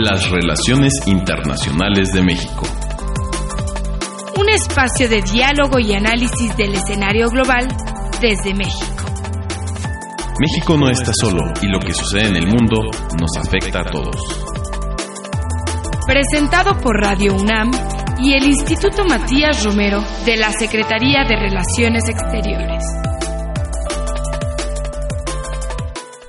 Las relaciones internacionales de México. Un espacio de diálogo y análisis del escenario global desde México. México no está solo y lo que sucede en el mundo nos afecta a todos. Presentado por Radio UNAM y el Instituto Matías Romero de la Secretaría de Relaciones Exteriores.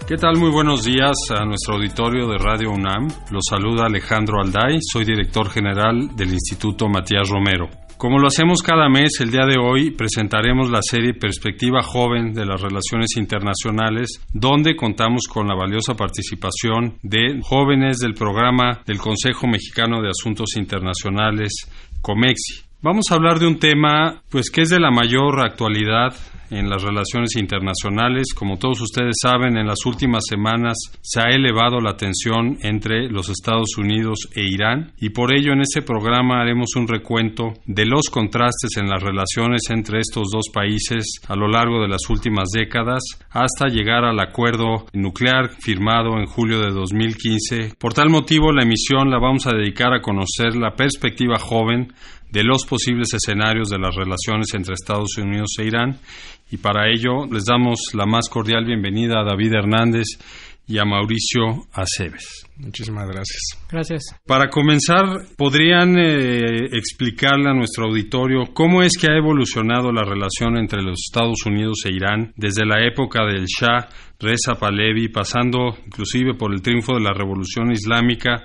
¿Qué tal? Muy buenos días a nuestro auditorio de Radio UNAM. Los saluda Alejandro Alday, soy director general del Instituto Matías Romero. Como lo hacemos cada mes, el día de hoy presentaremos la serie Perspectiva Joven de las Relaciones Internacionales, donde contamos con la valiosa participación de jóvenes del programa del Consejo Mexicano de Asuntos Internacionales, COMEXI. Vamos a hablar de un tema pues que es de la mayor actualidad en las relaciones internacionales. Como todos ustedes saben, en las últimas semanas se ha elevado la tensión entre los Estados Unidos e Irán y por ello en este programa haremos un recuento de los contrastes en las relaciones entre estos dos países a lo largo de las últimas décadas hasta llegar al acuerdo nuclear firmado en julio de 2015. Por tal motivo, la emisión la vamos a dedicar a conocer la perspectiva joven de los posibles escenarios de las relaciones entre Estados Unidos e Irán y para ello les damos la más cordial bienvenida a David Hernández y a Mauricio Aceves. Muchísimas gracias. Gracias. Para comenzar, ¿podrían eh, explicarle a nuestro auditorio cómo es que ha evolucionado la relación entre los Estados Unidos e Irán desde la época del Shah Reza Pahlavi, pasando inclusive por el triunfo de la Revolución Islámica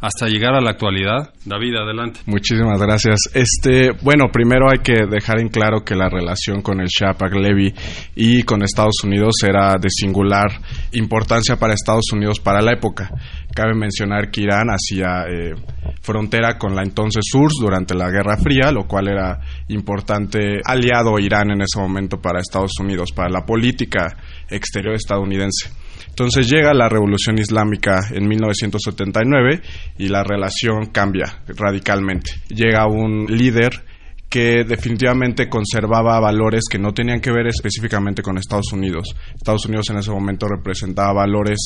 hasta llegar a la actualidad. David, adelante. Muchísimas gracias. Este, bueno, primero hay que dejar en claro que la relación con el Shah Pahlavi y con Estados Unidos era de singular importancia para Estados Unidos para la época. Cabe mencionar que Irán hacía eh, frontera con la entonces URSS durante la Guerra Fría, lo cual era importante aliado Irán en ese momento para Estados Unidos, para la política exterior estadounidense. Entonces llega la revolución islámica en 1979 y la relación cambia radicalmente. Llega un líder que definitivamente conservaba valores que no tenían que ver específicamente con Estados Unidos. Estados Unidos en ese momento representaba valores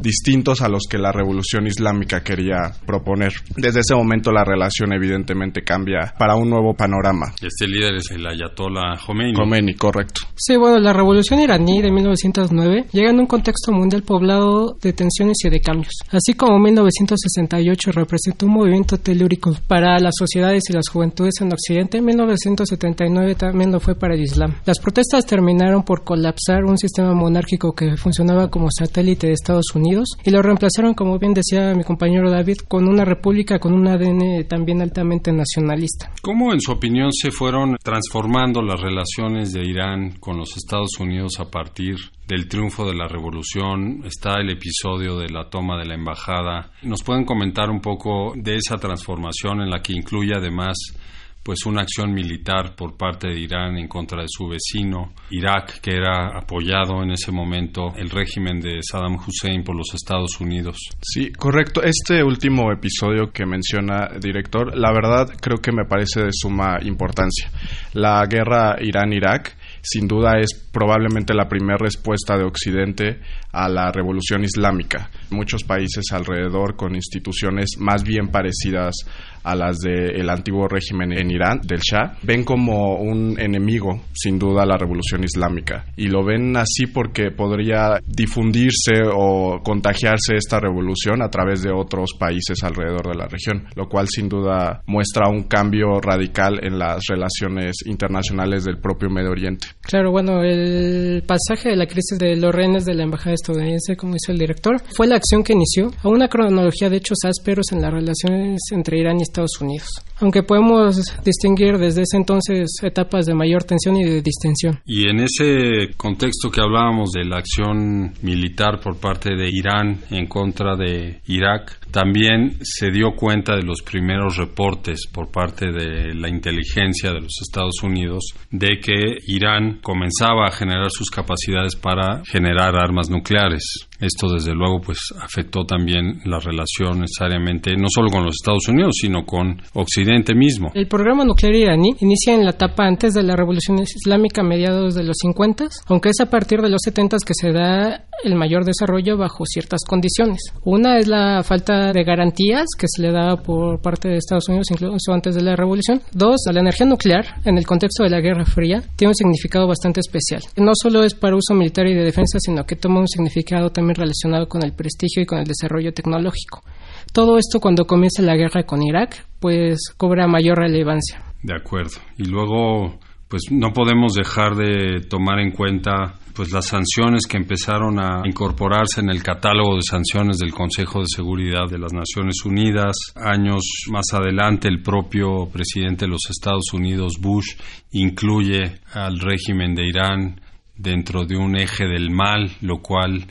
distintos a los que la revolución islámica quería proponer. Desde ese momento la relación evidentemente cambia para un nuevo panorama. Este líder es el Ayatollah Khomeini. Khomeini, correcto. Sí, bueno, la revolución iraní de 1909 llega en un contexto mundial poblado de tensiones y de cambios. Así como 1968 representó un movimiento telúrico para las sociedades y las juventudes en Occidente, 1979 también lo fue para el Islam. Las protestas terminaron por colapsar un sistema monárquico que funcionaba como satélite de Estados Unidos y lo reemplazaron, como bien decía mi compañero David, con una república con un ADN también altamente nacionalista. ¿Cómo, en su opinión, se fueron transformando las relaciones de Irán con los Estados Unidos a partir del triunfo de la revolución, está el episodio de la toma de la embajada. ¿Nos pueden comentar un poco de esa transformación en la que incluye además pues una acción militar por parte de Irán en contra de su vecino Irak, que era apoyado en ese momento el régimen de Saddam Hussein por los Estados Unidos. Sí, correcto. Este último episodio que menciona director, la verdad creo que me parece de suma importancia. La guerra Irán-Irak sin duda es probablemente la primera respuesta de Occidente a la revolución islámica. Muchos países alrededor con instituciones más bien parecidas a las del antiguo régimen en Irán, del Shah, ven como un enemigo, sin duda, la revolución islámica. Y lo ven así porque podría difundirse o contagiarse esta revolución a través de otros países alrededor de la región, lo cual sin duda muestra un cambio radical en las relaciones internacionales del propio Medio Oriente. Claro, bueno, el pasaje de la crisis de los rehenes de la embajada estadounidense, como dice el director, fue la acción que inició a una cronología de hechos ásperos en las relaciones entre Irán y Estados Unidos. Aunque podemos distinguir desde ese entonces etapas de mayor tensión y de distensión. Y en ese contexto que hablábamos de la acción militar por parte de Irán en contra de Irak, también se dio cuenta de los primeros reportes por parte de la inteligencia de los Estados Unidos de que Irán comenzaba a generar sus capacidades para generar armas nucleares. Esto desde luego pues afectó también la relación necesariamente no solo con los Estados Unidos, sino con Occidente mismo. El programa nuclear iraní inicia en la etapa antes de la Revolución Islámica mediados de los 50, aunque es a partir de los 70 que se da el mayor desarrollo bajo ciertas condiciones. Una es la falta de garantías que se le da por parte de Estados Unidos incluso antes de la revolución. Dos, la energía nuclear en el contexto de la Guerra Fría tiene un significado bastante especial. No solo es para uso militar y de defensa, sino que toma un significado también relacionado con el prestigio y con el desarrollo tecnológico. Todo esto cuando comienza la guerra con Irak, pues cobra mayor relevancia. De acuerdo. Y luego, pues no podemos dejar de tomar en cuenta pues las sanciones que empezaron a incorporarse en el catálogo de sanciones del Consejo de Seguridad de las Naciones Unidas. Años más adelante el propio presidente de los Estados Unidos, Bush, incluye al régimen de Irán dentro de un eje del mal, lo cual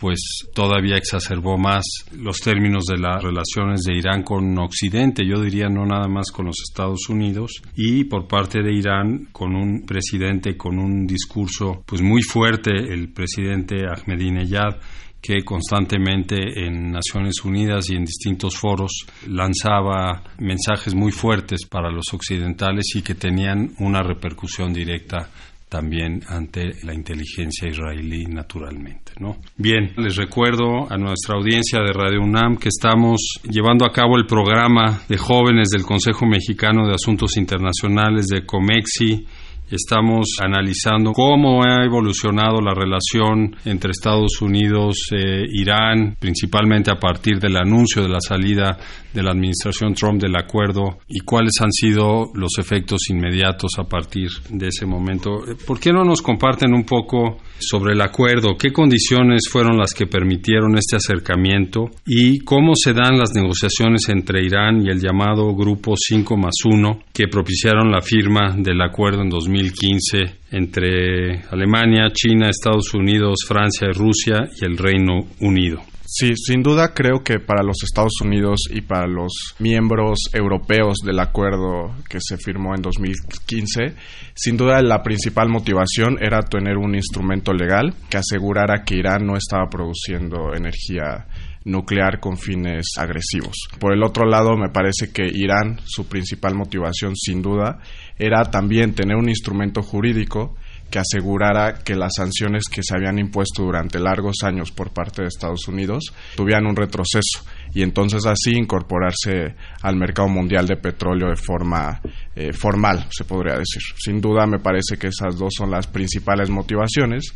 pues todavía exacerbó más los términos de las relaciones de Irán con Occidente, yo diría no nada más con los Estados Unidos, y por parte de Irán con un presidente con un discurso pues muy fuerte, el presidente Ahmadinejad, que constantemente en Naciones Unidas y en distintos foros lanzaba mensajes muy fuertes para los occidentales y que tenían una repercusión directa también ante la inteligencia israelí naturalmente. ¿no? Bien, les recuerdo a nuestra audiencia de Radio UNAM que estamos llevando a cabo el programa de jóvenes del Consejo Mexicano de Asuntos Internacionales de COMEXI Estamos analizando cómo ha evolucionado la relación entre Estados Unidos e Irán, principalmente a partir del anuncio de la salida de la administración Trump del acuerdo y cuáles han sido los efectos inmediatos a partir de ese momento. ¿Por qué no nos comparten un poco sobre el acuerdo? ¿Qué condiciones fueron las que permitieron este acercamiento y cómo se dan las negociaciones entre Irán y el llamado Grupo 5 más 1 que propiciaron la firma del acuerdo en 2000? 2015 entre Alemania, China, Estados Unidos, Francia, Rusia y el Reino Unido. Sí, sin duda creo que para los Estados Unidos y para los miembros europeos del acuerdo que se firmó en 2015, sin duda la principal motivación era tener un instrumento legal que asegurara que Irán no estaba produciendo energía nuclear con fines agresivos. Por el otro lado, me parece que Irán, su principal motivación sin duda, era también tener un instrumento jurídico que asegurara que las sanciones que se habían impuesto durante largos años por parte de Estados Unidos tuvieran un retroceso y entonces así incorporarse al mercado mundial de petróleo de forma eh, formal, se podría decir. Sin duda me parece que esas dos son las principales motivaciones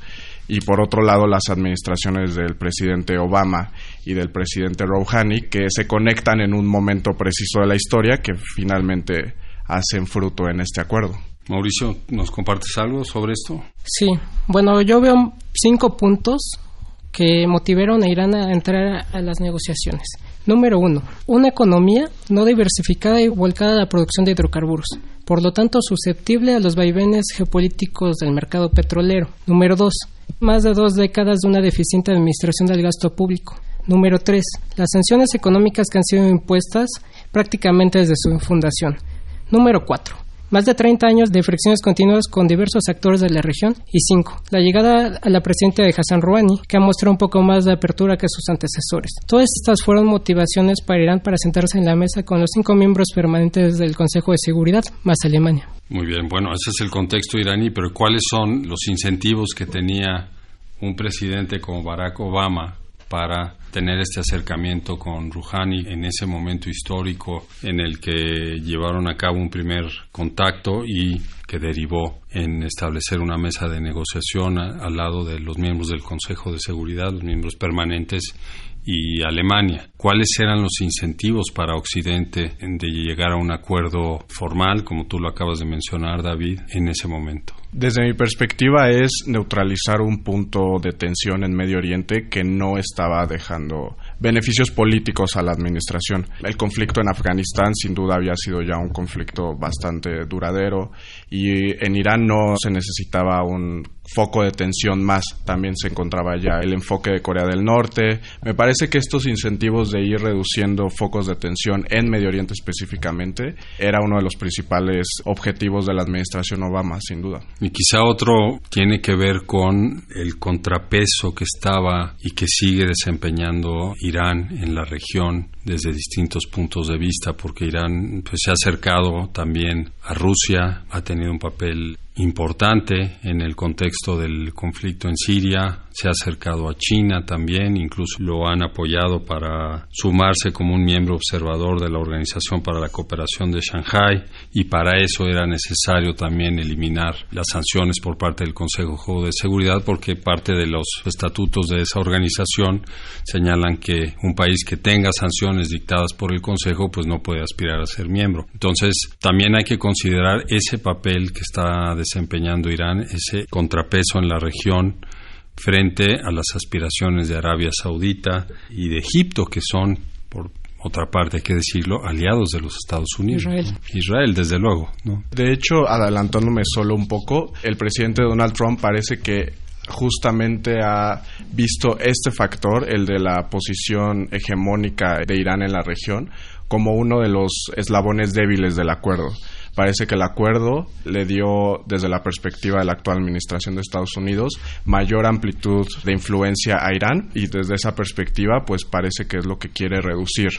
y por otro lado las administraciones del presidente Obama y del presidente Rouhani que se conectan en un momento preciso de la historia que finalmente hacen fruto en este acuerdo. Mauricio, ¿nos compartes algo sobre esto? Sí, bueno, yo veo cinco puntos que motivaron a Irán a entrar a las negociaciones. Número uno, una economía no diversificada y volcada a la producción de hidrocarburos, por lo tanto susceptible a los vaivenes geopolíticos del mercado petrolero. Número dos, más de dos décadas de una deficiente administración del gasto público. Número tres, las sanciones económicas que han sido impuestas prácticamente desde su fundación. Número 4. Más de 30 años de fricciones continuas con diversos actores de la región. Y 5. La llegada a la presidenta de Hassan Rouhani, que ha mostrado un poco más de apertura que sus antecesores. Todas estas fueron motivaciones para Irán para sentarse en la mesa con los cinco miembros permanentes del Consejo de Seguridad, más Alemania. Muy bien, bueno, ese es el contexto iraní, pero ¿cuáles son los incentivos que tenía un presidente como Barack Obama para tener este acercamiento con Rouhani en ese momento histórico en el que llevaron a cabo un primer contacto y que derivó en establecer una mesa de negociación al lado de los miembros del Consejo de Seguridad, los miembros permanentes y Alemania. ¿Cuáles eran los incentivos para Occidente de llegar a un acuerdo formal, como tú lo acabas de mencionar, David, en ese momento? Desde mi perspectiva es neutralizar un punto de tensión en Medio Oriente que no estaba dejando beneficios políticos a la administración. El conflicto en Afganistán sin duda había sido ya un conflicto bastante duradero y en Irán no se necesitaba un foco de tensión más. También se encontraba ya el enfoque de Corea del Norte. Me parece que estos incentivos de ir reduciendo focos de tensión en Medio Oriente específicamente era uno de los principales objetivos de la administración Obama, sin duda. Y quizá otro tiene que ver con el contrapeso que estaba y que sigue desempeñando Irán en la región desde distintos puntos de vista, porque Irán pues, se ha acercado también a Rusia, ha tenido un papel importante en el contexto del conflicto en Siria, se ha acercado a China también, incluso lo han apoyado para sumarse como un miembro observador de la Organización para la Cooperación de Shanghai y para eso era necesario también eliminar las sanciones por parte del Consejo de Seguridad porque parte de los estatutos de esa organización señalan que un país que tenga sanciones dictadas por el Consejo pues no puede aspirar a ser miembro. Entonces también hay que considerar ese papel que está desempeñando Irán, ese contrapeso en la región frente a las aspiraciones de Arabia Saudita y de Egipto, que son, por otra parte, hay que decirlo, aliados de los Estados Unidos. Israel. Israel, desde luego. ¿no? De hecho, adelantándome solo un poco, el presidente Donald Trump parece que justamente ha visto este factor, el de la posición hegemónica de Irán en la región, como uno de los eslabones débiles del acuerdo. Parece que el acuerdo le dio, desde la perspectiva de la actual administración de Estados Unidos, mayor amplitud de influencia a Irán y desde esa perspectiva, pues parece que es lo que quiere reducir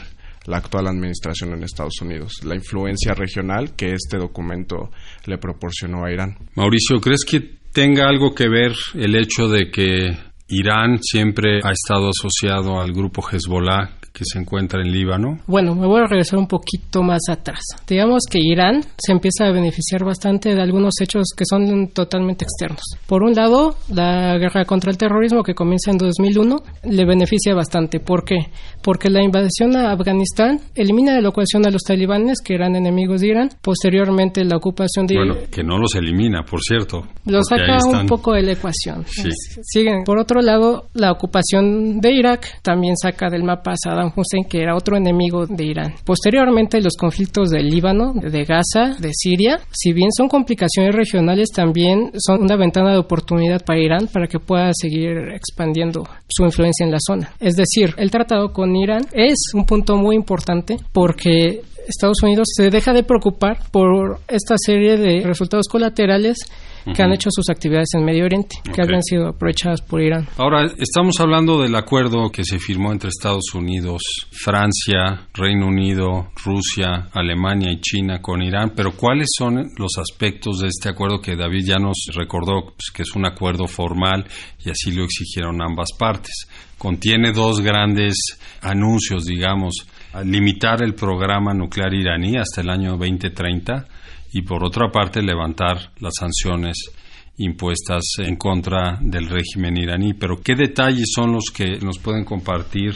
la actual administración en Estados Unidos, la influencia regional que este documento le proporcionó a Irán. Mauricio, ¿crees que tenga algo que ver el hecho de que Irán siempre ha estado asociado al grupo Hezbollah que se encuentra en Líbano? Bueno, me voy a regresar un poquito más atrás. Digamos que Irán se empieza a beneficiar bastante de algunos hechos que son totalmente externos. Por un lado, la guerra contra el terrorismo que comienza en 2001 le beneficia bastante. ¿Por qué? Porque la invasión a Afganistán elimina de la ecuación a los talibanes, que eran enemigos de Irán. Posteriormente, la ocupación de... Bueno, que no los elimina, por cierto. Los saca un poco de la ecuación. Sí. Siguen. Por otro lado, la ocupación de Irak también saca del mapa a Saddam Hussein, que era otro enemigo de Irán. Posteriormente, los conflictos del Líbano, de Gaza, de Siria, si bien son complicaciones regionales, también son una ventana de oportunidad para Irán para que pueda seguir expandiendo su influencia en la zona. Es decir, el tratado con Irán es un punto muy importante porque Estados Unidos se deja de preocupar por esta serie de resultados colaterales que han hecho sus actividades en Medio Oriente, que habían sido aprovechadas por Irán. Ahora, estamos hablando del acuerdo que se firmó entre Estados Unidos, Francia, Reino Unido, Rusia, Alemania y China con Irán, pero ¿cuáles son los aspectos de este acuerdo que David ya nos recordó pues, que es un acuerdo formal y así lo exigieron ambas partes? Contiene dos grandes anuncios, digamos, limitar el programa nuclear iraní hasta el año 2030 y por otra parte levantar las sanciones impuestas en contra del régimen iraní. Pero ¿qué detalles son los que nos pueden compartir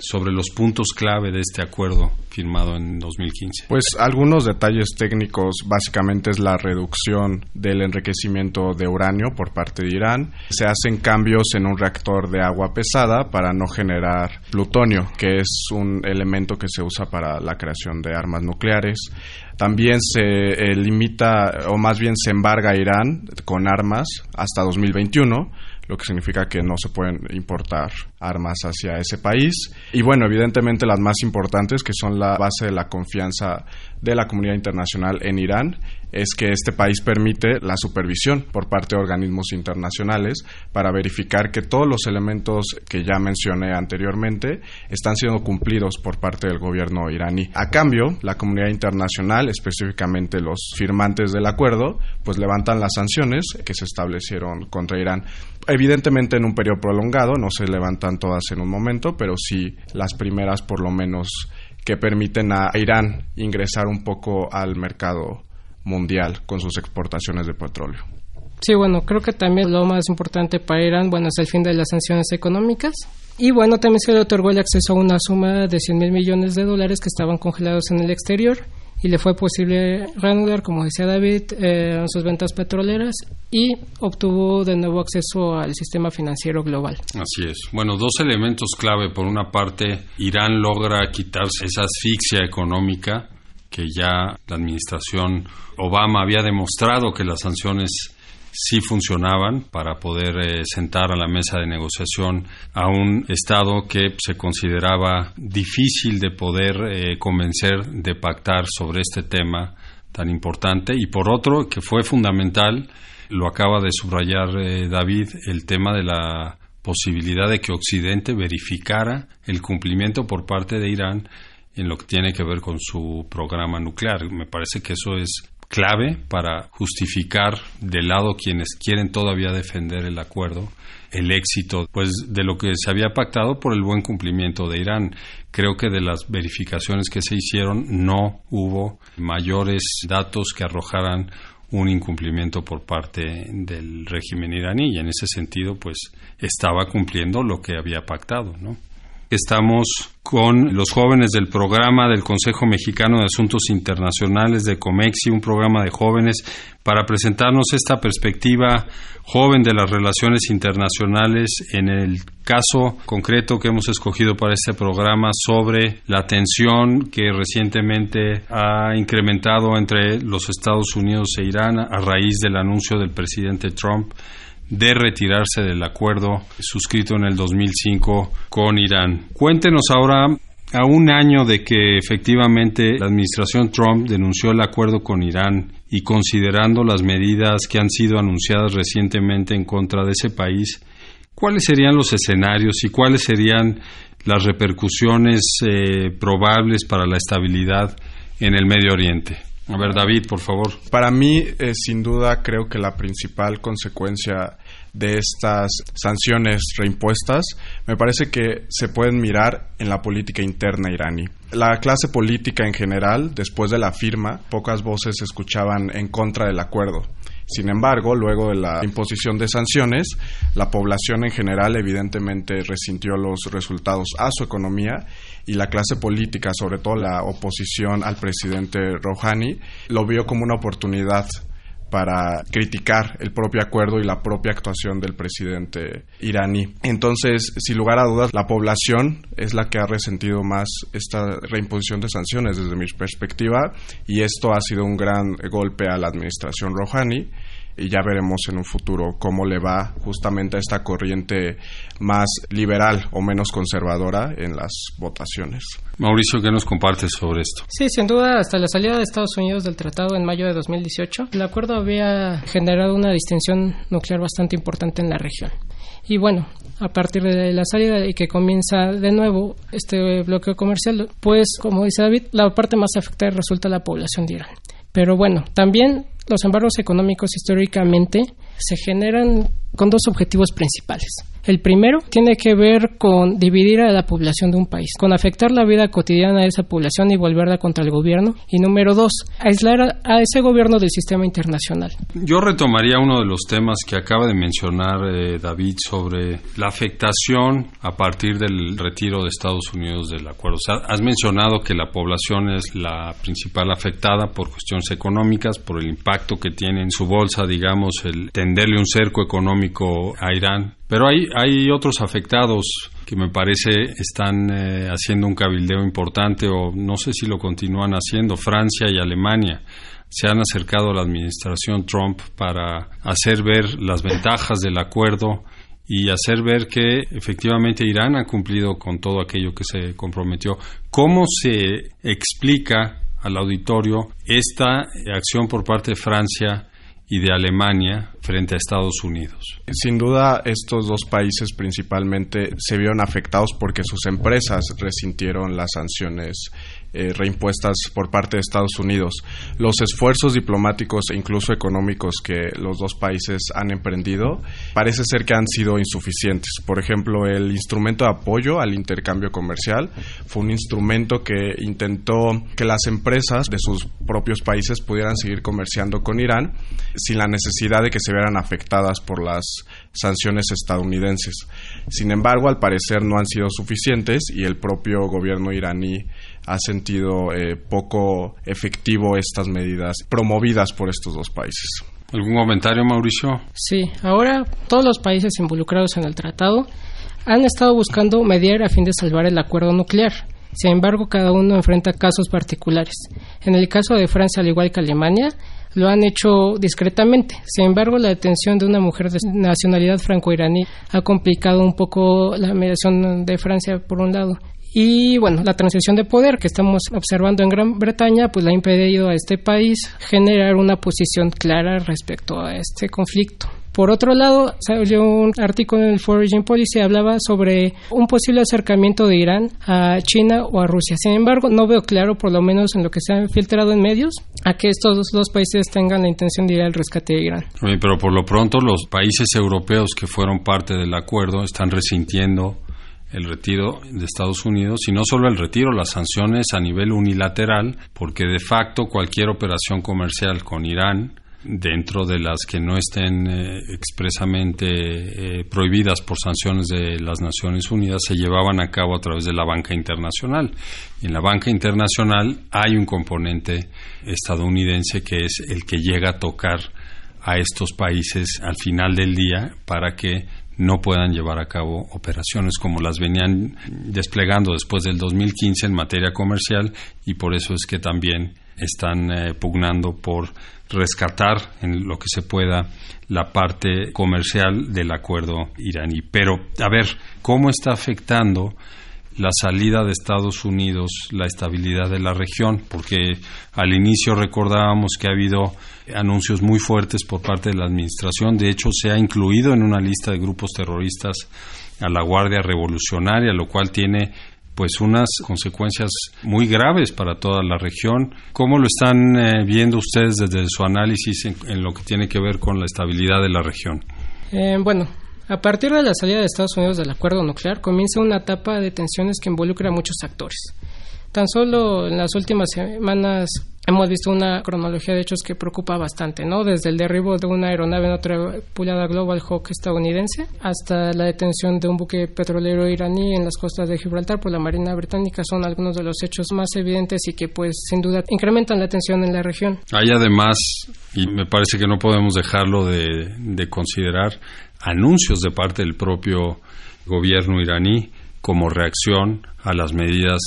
sobre los puntos clave de este acuerdo firmado en 2015? Pues algunos detalles técnicos, básicamente es la reducción del enriquecimiento de uranio por parte de Irán. Se hacen cambios en un reactor de agua pesada para no generar plutonio, que es un elemento que se usa para la creación de armas nucleares. También se eh, limita, o más bien se embarga a Irán con armas hasta 2021 lo que significa que no se pueden importar armas hacia ese país. Y bueno, evidentemente las más importantes, que son la base de la confianza de la comunidad internacional en Irán, es que este país permite la supervisión por parte de organismos internacionales para verificar que todos los elementos que ya mencioné anteriormente están siendo cumplidos por parte del gobierno iraní. A cambio, la comunidad internacional, específicamente los firmantes del acuerdo, pues levantan las sanciones que se establecieron contra Irán. Evidentemente en un periodo prolongado, no se levantan todas en un momento, pero sí las primeras por lo menos que permiten a Irán ingresar un poco al mercado mundial con sus exportaciones de petróleo. Sí, bueno, creo que también lo más importante para Irán, bueno, es el fin de las sanciones económicas. Y bueno, también se le otorgó el acceso a una suma de 100 mil millones de dólares que estaban congelados en el exterior y le fue posible reanudar, como decía David, eh, sus ventas petroleras y obtuvo de nuevo acceso al sistema financiero global. Así es. Bueno, dos elementos clave. Por una parte, Irán logra quitarse esa asfixia económica que ya la administración Obama había demostrado que las sanciones sí funcionaban para poder eh, sentar a la mesa de negociación a un Estado que se consideraba difícil de poder eh, convencer de pactar sobre este tema tan importante. Y por otro que fue fundamental lo acaba de subrayar eh, David el tema de la posibilidad de que Occidente verificara el cumplimiento por parte de Irán en lo que tiene que ver con su programa nuclear. Me parece que eso es clave para justificar del lado quienes quieren todavía defender el acuerdo el éxito pues de lo que se había pactado por el buen cumplimiento de Irán. Creo que de las verificaciones que se hicieron no hubo mayores datos que arrojaran un incumplimiento por parte del régimen iraní y en ese sentido pues estaba cumpliendo lo que había pactado, ¿no? Estamos con los jóvenes del programa del Consejo Mexicano de Asuntos Internacionales de COMEXI, un programa de jóvenes, para presentarnos esta perspectiva joven de las relaciones internacionales en el caso concreto que hemos escogido para este programa sobre la tensión que recientemente ha incrementado entre los Estados Unidos e Irán a raíz del anuncio del presidente Trump de retirarse del acuerdo suscrito en el 2005 con Irán. Cuéntenos ahora a un año de que efectivamente la administración Trump denunció el acuerdo con Irán y considerando las medidas que han sido anunciadas recientemente en contra de ese país, ¿cuáles serían los escenarios y cuáles serían las repercusiones eh, probables para la estabilidad en el Medio Oriente? A ver, David, por favor. Para mí, eh, sin duda, creo que la principal consecuencia de estas sanciones reimpuestas me parece que se pueden mirar en la política interna iraní. La clase política en general, después de la firma, pocas voces se escuchaban en contra del acuerdo. Sin embargo, luego de la imposición de sanciones, la población en general evidentemente resintió los resultados a su economía y la clase política, sobre todo la oposición al presidente Rouhani, lo vio como una oportunidad para criticar el propio acuerdo y la propia actuación del presidente iraní. Entonces, sin lugar a dudas, la población es la que ha resentido más esta reimposición de sanciones desde mi perspectiva y esto ha sido un gran golpe a la administración Rouhani y ya veremos en un futuro cómo le va justamente a esta corriente más liberal o menos conservadora en las votaciones. Mauricio, ¿qué nos compartes sobre esto? Sí, sin duda, hasta la salida de Estados Unidos del tratado en mayo de 2018, el acuerdo había generado una distinción nuclear bastante importante en la región. Y bueno, a partir de la salida y que comienza de nuevo este bloqueo comercial, pues como dice David, la parte más afectada resulta la población de Irán. Pero bueno, también los embargos económicos históricamente se generan con dos objetivos principales. El primero tiene que ver con dividir a la población de un país, con afectar la vida cotidiana de esa población y volverla contra el gobierno. Y número dos, aislar a, ese gobierno del sistema internacional. Yo retomaría uno de los temas que acaba de mencionar eh, David sobre la afectación a partir del retiro de Estados Unidos del acuerdo. has mencionado que la población es la principal afectada por cuestiones económicas, por el impacto que tiene en su bolsa, digamos, el tenderle un cerco económico a Irán pero hay, hay otros afectados que me parece están eh, haciendo un cabildeo importante o no sé si lo continúan haciendo. Francia y Alemania se han acercado a la administración Trump para hacer ver las ventajas del acuerdo y hacer ver que efectivamente Irán ha cumplido con todo aquello que se comprometió. ¿Cómo se explica al auditorio esta acción por parte de Francia y de Alemania frente a Estados Unidos. Sin duda, estos dos países principalmente se vieron afectados porque sus empresas resintieron las sanciones eh, reimpuestas por parte de Estados Unidos. Los esfuerzos diplomáticos e incluso económicos que los dos países han emprendido parece ser que han sido insuficientes. Por ejemplo, el instrumento de apoyo al intercambio comercial fue un instrumento que intentó que las empresas de sus propios países pudieran seguir comerciando con Irán sin la necesidad de que se vieran afectadas por las sanciones estadounidenses. Sin embargo, al parecer no han sido suficientes y el propio gobierno iraní ha sentido eh, poco efectivo estas medidas promovidas por estos dos países. ¿Algún comentario, Mauricio? Sí, ahora todos los países involucrados en el tratado han estado buscando mediar a fin de salvar el acuerdo nuclear. Sin embargo, cada uno enfrenta casos particulares. En el caso de Francia, al igual que Alemania, lo han hecho discretamente. Sin embargo, la detención de una mujer de nacionalidad franco-iraní ha complicado un poco la mediación de Francia, por un lado. Y bueno, la transición de poder que estamos observando en Gran Bretaña, pues le ha impedido a este país generar una posición clara respecto a este conflicto. Por otro lado, salió un artículo en el Foreign Policy hablaba sobre un posible acercamiento de Irán a China o a Rusia. Sin embargo, no veo claro, por lo menos en lo que se ha filtrado en medios, a que estos dos países tengan la intención de ir al rescate de Irán. Pero por lo pronto los países europeos que fueron parte del acuerdo están resintiendo el retiro de Estados Unidos y no solo el retiro, las sanciones a nivel unilateral, porque de facto cualquier operación comercial con Irán dentro de las que no estén eh, expresamente eh, prohibidas por sanciones de las Naciones Unidas se llevaban a cabo a través de la banca internacional. Y en la banca internacional hay un componente estadounidense que es el que llega a tocar a estos países al final del día para que no puedan llevar a cabo operaciones como las venían desplegando después del 2015 en materia comercial y por eso es que también están eh, pugnando por rescatar en lo que se pueda la parte comercial del acuerdo iraní. Pero, a ver, ¿cómo está afectando la salida de Estados Unidos la estabilidad de la región? Porque al inicio recordábamos que ha habido anuncios muy fuertes por parte de la Administración. De hecho, se ha incluido en una lista de grupos terroristas a la Guardia Revolucionaria, lo cual tiene pues unas consecuencias muy graves para toda la región. ¿Cómo lo están eh, viendo ustedes desde su análisis en, lo que tiene que ver con la estabilidad de la región? Eh, bueno, a partir de la salida de Estados Unidos del acuerdo nuclear comienza una etapa de tensiones que involucra a muchos actores. Tan solo en las últimas semanas hemos visto una cronología de hechos que preocupa bastante, ¿no? Desde el derribo de una aeronave no tripulada Global Hawk estadounidense hasta la detención de un buque petrolero iraní en las costas de Gibraltar por la Marina Británica son algunos de los hechos más evidentes y que, pues, sin duda incrementan la tensión en la región. Hay además, y me parece que no podemos dejarlo de, de considerar, anuncios de parte del propio gobierno iraní como reacción a las medidas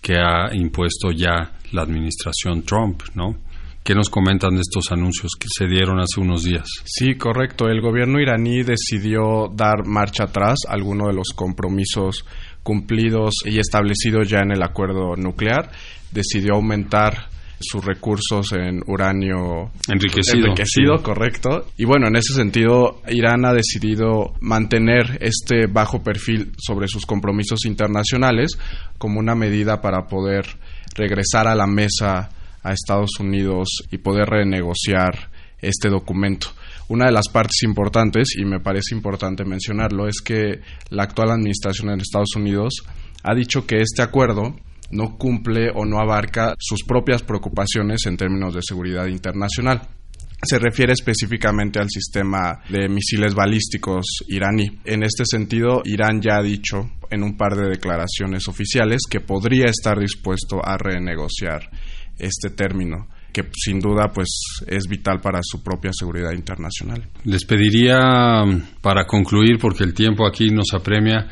que ha impuesto ya la administración Trump, ¿no? ¿Qué nos comentan de estos anuncios que se dieron hace unos días? Sí, correcto. El gobierno iraní decidió dar marcha atrás a algunos de los compromisos cumplidos y establecidos ya en el acuerdo nuclear. Decidió aumentar sus recursos en uranio enriquecido. Enriquecido, correcto. Y bueno, en ese sentido, Irán ha decidido mantener este bajo perfil sobre sus compromisos internacionales como una medida para poder regresar a la mesa a Estados Unidos y poder renegociar este documento. Una de las partes importantes, y me parece importante mencionarlo, es que la actual administración en Estados Unidos ha dicho que este acuerdo no cumple o no abarca sus propias preocupaciones en términos de seguridad internacional. Se refiere específicamente al sistema de misiles balísticos iraní. En este sentido, Irán ya ha dicho en un par de declaraciones oficiales que podría estar dispuesto a renegociar este término que sin duda pues es vital para su propia seguridad internacional. Les pediría para concluir porque el tiempo aquí nos apremia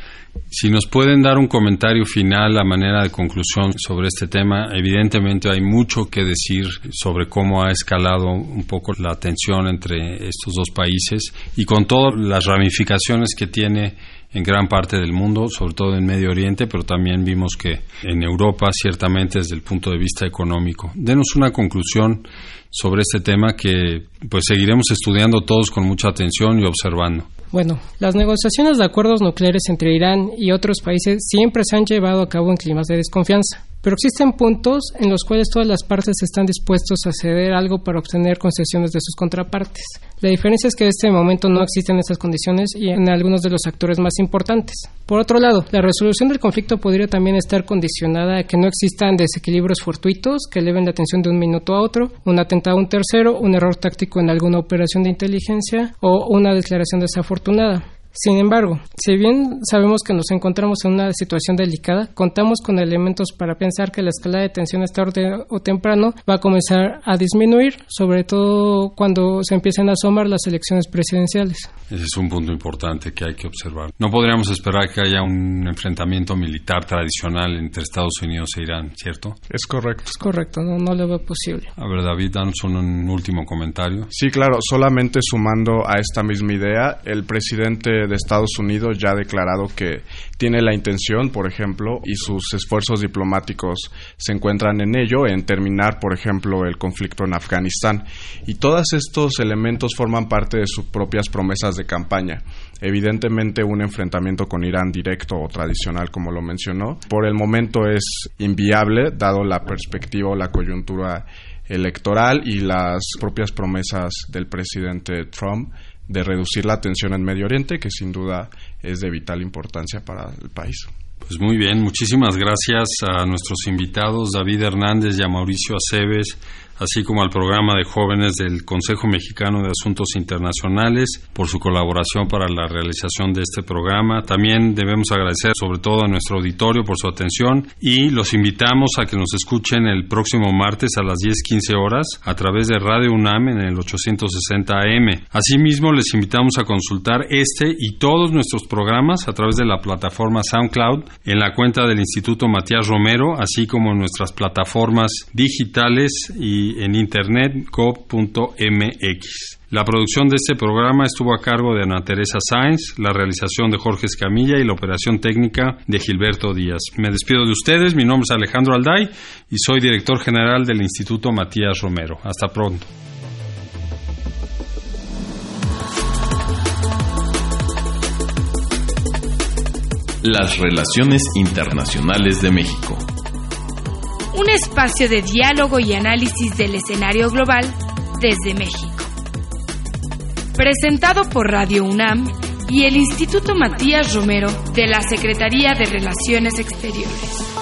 si nos pueden dar un comentario final a manera de conclusión sobre este tema, evidentemente hay mucho que decir sobre cómo ha escalado un poco la tensión entre estos dos países y con todas las ramificaciones que tiene en gran parte del mundo, sobre todo en Medio Oriente, pero también vimos que en Europa, ciertamente desde el punto de vista económico. Denos una conclusión sobre este tema que pues seguiremos estudiando todos con mucha atención y observando. Bueno, las negociaciones de acuerdos nucleares entre Irán y otros países siempre se han llevado a cabo en climas de desconfianza. Pero existen puntos en los cuales todas las partes están dispuestos a ceder algo para obtener concesiones de sus contrapartes. La diferencia es que en este momento no existen esas condiciones y en algunos de los actores más importantes. Por otro lado, la resolución del conflicto podría también estar condicionada a que no existan desequilibrios fortuitos que eleven la atención de un minuto a otro, un atentado a un tercero, un error táctico en alguna operación de inteligencia o una declaración desafortunada. Sin embargo, si bien sabemos que nos encontramos en una situación delicada, contamos con elementos para pensar que la escala de tensiones tarde o temprano va a comenzar a disminuir, sobre todo cuando se empiecen a asomar las elecciones presidenciales. Ese es un punto importante que hay que observar. No podríamos esperar que haya un enfrentamiento militar tradicional entre Estados Unidos e Irán, ¿cierto? Es correcto. Es correcto, no, no le veo posible. A ver, David, danos un último comentario. Sí, claro, solamente sumando a esta misma idea, el presidente de Estados Unidos ya ha declarado que tiene la intención, por ejemplo, y sus esfuerzos diplomáticos se encuentran en ello, en terminar, por ejemplo, el conflicto en Afganistán. Y todos estos elementos forman parte de sus propias promesas de campaña. Evidentemente, un enfrentamiento con Irán directo o tradicional, como lo mencionó, por el momento es inviable, dado la perspectiva o la coyuntura electoral y las propias promesas del presidente Trump de reducir la tensión en Medio Oriente, que sin duda es de vital importancia para el país. Pues muy bien, muchísimas gracias a nuestros invitados, David Hernández y a Mauricio Aceves, así como al programa de jóvenes del Consejo Mexicano de Asuntos Internacionales por su colaboración para la realización de este programa. También debemos agradecer sobre todo a nuestro auditorio por su atención y los invitamos a que nos escuchen el próximo martes a las 10:15 horas a través de Radio UNAM en el 860 AM. Asimismo, les invitamos a consultar este y todos nuestros programas a través de la plataforma SoundCloud en la cuenta del Instituto Matías Romero, así como en nuestras plataformas digitales en internet go.mx. La producción de este programa estuvo a cargo de Ana Teresa Sáenz, la realización de Jorge Escamilla y la operación técnica de Gilberto Díaz. Me despido de ustedes, mi nombre es Alejandro Alday y soy director general del Instituto Matías Romero. Hasta pronto. Las relaciones internacionales de México un espacio de diálogo y análisis del escenario global desde México. Presentado por Radio UNAM y el Instituto Matías Romero de la Secretaría de Relaciones Exteriores.